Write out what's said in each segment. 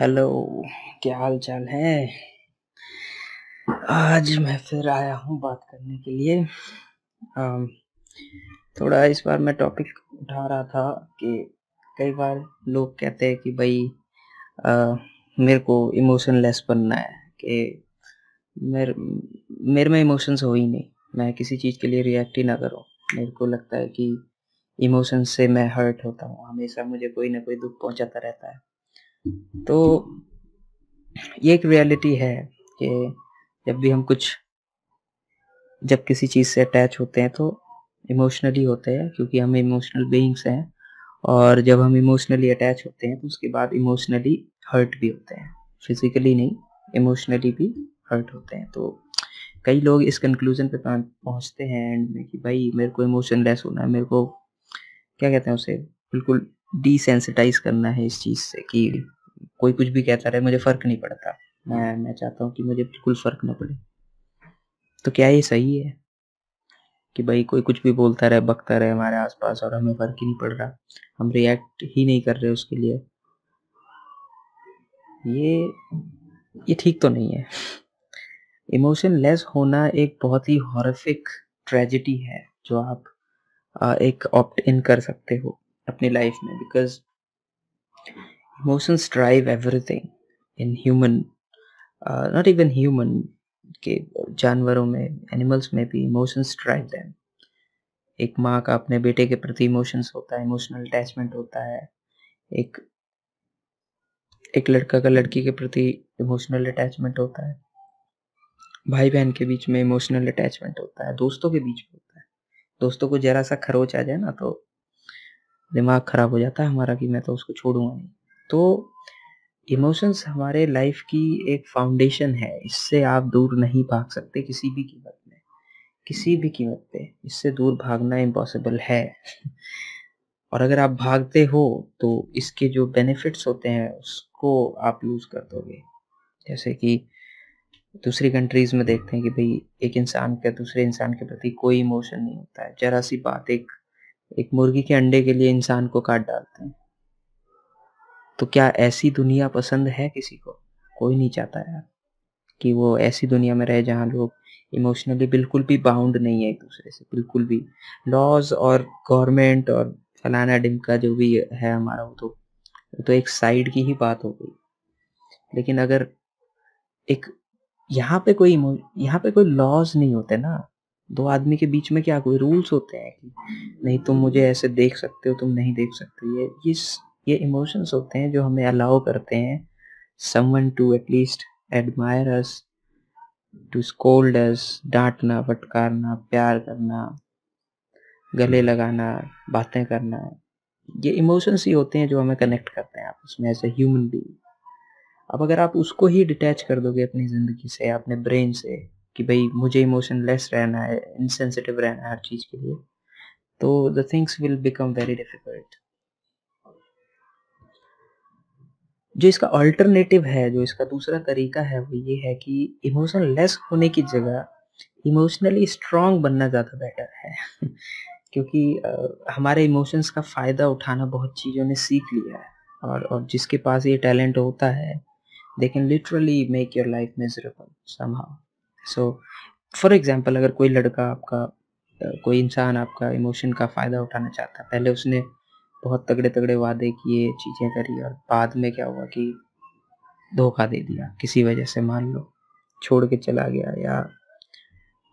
Hello क्या हाल चाल है? आज मैं फिर आया हूँ बात करने के लिए। थोड़ा इस बार मैं टॉपिक उठा रहा था कि कई बार लोग कहते हैं कि भाई uh, मेरे को इमोशनलेस बनना है कि मेरे मेरे में इमोशंस हो ही नहीं। मैं किसी चीज़ के लिए रिएक्ट ही ना करूँ। मेरे को लगता है कि इमोशंस से मैं हर्ट होता हूँ। हमेशा मुझे कोई ना कोई दुख पहुँचाता रहता है। तो ये एक रियलिटी है कि जब भी हम कुछ, जब किसी चीज़ से अटैच होते हैं तो इमोशनली होते हैं क्योंकि हम इमोशनल बीइंग्स हैं और जब हम इमोशनली अटैच होते हैं तो उसके बाद इमोशनली हर्ट भी होते हैं। फिजिकली नहीं इमोशनली भी हर्ट होते हैं। तो कई लोग इस कंक्लूजन पे पहुँचते हैं एंड में कि भाई मेरे को इमोशन लेस होना है, मेरे को क्या कहते हैं उसे, बिल्कुल डिसेंसिटाइज करना है इस चीज़ से कि कोई कुछ भी कहता रहे, मुझे फ़र्क नहीं पड़ता। मैं मैं चाहता हूँ कि मुझे बिल्कुल फ़र्क ना पड़े। तो क्या ये सही है? कि भाई कोई कुछ भी बोलता रहे, बकता रहे हमारे आसपास और हमें फ़र्क ही नहीं पड़ रहा। हम रिएक्ट ही नहीं कर रहे उसके लिए। ये ये ठीक तो नहीं है। इमोशन लेस होना एक बहुत ही हॉरिफिक ट्रेजिडी है, जो आप एक ऑप्ट इन कर सकते हो अपनी लाइफ में। Because emotions drive everything in human not even human के जानवरों में एनिमल्स में भी इमोशंस ड्राइव देम एक माँ का अपने बेटे के प्रति इमोशंस होता है इमोशनल अटैचमेंट होता है. एक एक लड़का का लड़की के प्रति इमोशनल अटैचमेंट होता है. भाई बहन के बीच में इमोशनल अटैचमेंट होता है, दोस्तों के बीच में होता है. दोस्तों को जरा सा खरोच आ जाए ना तो दिमाग खराब हो जाता है हमारा कि मैं तो उसको छोड़ूँगा नहीं। तो इमोशंस हमारे लाइफ की एक फाउंडेशन है। इससे आप दूर नहीं भाग सकते किसी भी कीमत में किसी भी कीमत पे इससे दूर भागना इम्पॉसिबल है। और अगर आप भागते हो तो इसके जो बेनिफिट्स होते हैं, उसको आप यूज़ कर दोगे। जैसे कि दूसरी कंट्रीज़ में देखते हैं कि भाई, एक इंसान का, दूसरे इंसान के प्रति कोई इमोशन नहीं होता है। जरा सी बात एक एक मुर्गी के अंडे के लिए इंसान को काट डालते हैं। तो क्या ऐसी दुनिया पसंद है किसी को? कोई नहीं चाहता यार कि वो ऐसी दुनिया में रहे जहाँ लोग इमोशनली बिल्कुल भी बाउंड नहीं है एक दूसरे से, बिल्कुल भी। लॉज और गवर्नमेंट और फलाना डिमका जो भी है हमारा, वो तो वो तो एक साइड की ही बात हो गई। लेकिन अगर एक, यहाँ पे कोई यहाँ पे कोई लॉज नहीं होते ना, दो आदमी के बीच में क्या कोई रूल्स होते हैं कि नहीं, तुम मुझे ऐसे देख सकते हो, तुम नहीं देख सकते, ये ये ये इमोशंस होते हैं जो हमें अलाउ करते हैं someone to at least admire us to scold us डांटना, फटकारना, प्यार करना, गले लगाना, बातें करना। ये इमोशंस ही होते हैं जो हमें कनेक्ट करते हैं आपस में एज ए ह्यूमन बीइंग अब अगर आप उसको ही डिटैच कर दोगे अपनी ज़िंदगी से, अपने ब्रेन से, कि भाई मुझे इमोशन लेस रहना है इनसेंसिटिव रहना है हर चीज़ के लिए तो the things will become very difficult जो इसका अल्टरनेटिव है जो इसका दूसरा तरीका है वो ये है कि इमोशन लेस होने की जगह इमोशनली स्ट्रांग बनना ज़्यादा बेटर है। क्योंकि आ, हमारे इमोशंस का फ़ायदा उठाना बहुत चीज़ों ने सीख लिया है और और जिसके पास ये टैलेंट होता है they can literally make your life miserable somehow so for example अगर कोई लड़का आपका कोई इंसान आपका इमोशन का फ़ायदा उठाना चाहता है पहले उसने बहुत तगड़े तगड़े वादे किए, चीज़ें करी और बाद में क्या हुआ कि धोखा दे दिया। किसी वजह से मान लो, छोड़ के चला गया या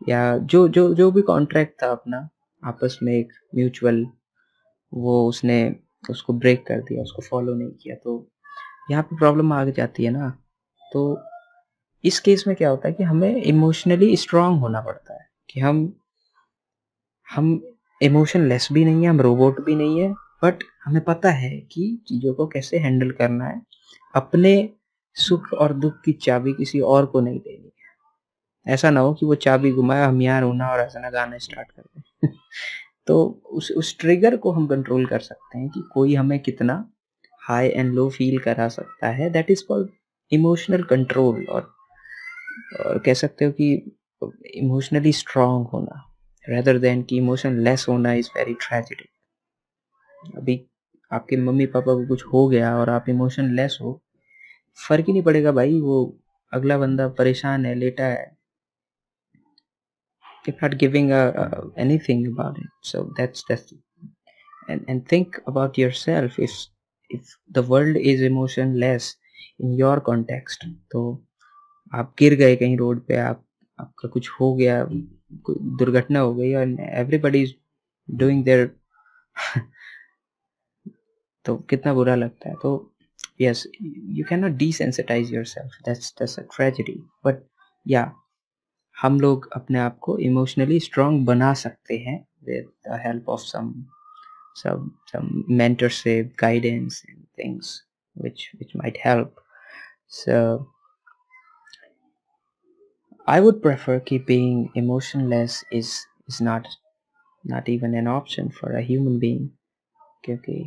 या जो जो जो भी कॉन्ट्रैक्ट था अपना, आपस में एक म्यूचुअल वो उसने उसको ब्रेक कर दिया, उसको फॉलो नहीं किया तो यहाँ पे प्रॉब्लम आ जाती है ना। तो इस केस में क्या होता है कि हमें इमोशनली स्ट्रांग होना पड़ता है, कि हम हम इमोशन लेस भी नहीं है, हम रोबोट भी नहीं है बट हमें पता है कि चीज़ों को कैसे हैंडल करना है। अपने सुख और दुख की चाबी किसी और को नहीं देनी है। ऐसा ना हो कि वो चाबी घुमाए, हम यहाँ रोना और ऐसा ना गाना स्टार्ट कर दें। तो उस उस ट्रिगर को हम कंट्रोल कर सकते हैं कि कोई हमें कितना हाई एंड लो फील करा सकता है। That is called emotional control और और कह सकते हो कि इमोशनली स्ट्रांग होना। रेदर देन कि इमोशन लेस होना इज़ वेरी ट्रेजिडी अभी आपके मम्मी पापा को कुछ हो गया और आप इमोशन लेस हो, फ़र्क ही नहीं पड़ेगा भाई, वो अगला बंदा परेशान है, लेटा है। If not giving anything about it so that's that's and and think about yourself if if the world is emotionless in your context तो आप गिर गए कहीं रोड पे, आप, आपका कुछ हो गया दुर्घटना हो गई और एवरीबडी इज़ डूइंग देयर तो कितना बुरा लगता है? तो yes you can not desensitise yourself that's a tragedy but या हम लोग अपने आप को इमोशनली स्ट्रॉन्ग बना सकते हैं with the help of some some some mentorship guidance and things which which might help so I would prefer कि being emotionless is is not not even an option for a human being क्योंकि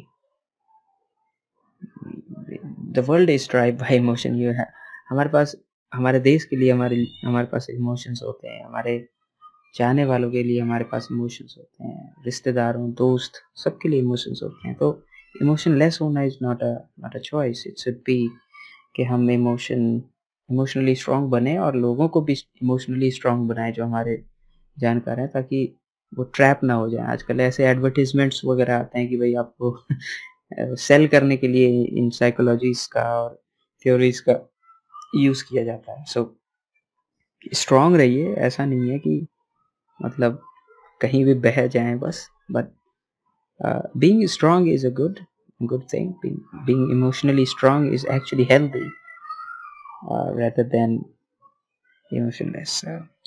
the world is drive by emotion you है हमारे पास, हमारे देश के लिए हमारे हमारे पास इमोशंस होते हैं। हमारे चाहने वालों के लिए हमारे पास इमोशंस होते हैं। रिश्तेदारों, दोस्त, सबके लिए इमोशंस होते हैं। तो इमोशन लेस होना is not a not a choice it should be कि हम इमोशन इमोशनली स्ट्रांग बने और लोगों को भी इमोशनली स्ट्रांग बनाए जो हमारे जानकार हैं ताकि वो ट्रैप ना हो जाए। आजकल ऐसे एडवर्टीजमेंट्स वगैरह आते हैं कि भाई आपको सेल करने के लिए इन साइकोलॉजीज का और थ्योरीज का यूज़ किया जाता है। सो so, स्ट्रांग रहिए ऐसा नहीं है कि मतलब कहीं भी बह जाए बस but being strong is a good good thing being emotionally strong is actually healthy rather than emotionless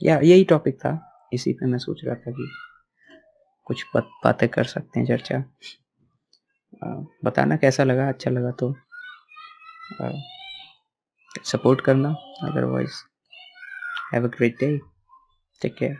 या यही टॉपिक था। इसी पे मैं सोच रहा था कि कुछ बातें कर सकते हैं चर्चा। बताना कैसा लगा? अच्छा लगा तो। सपोर्ट करना otherwise have a great day take care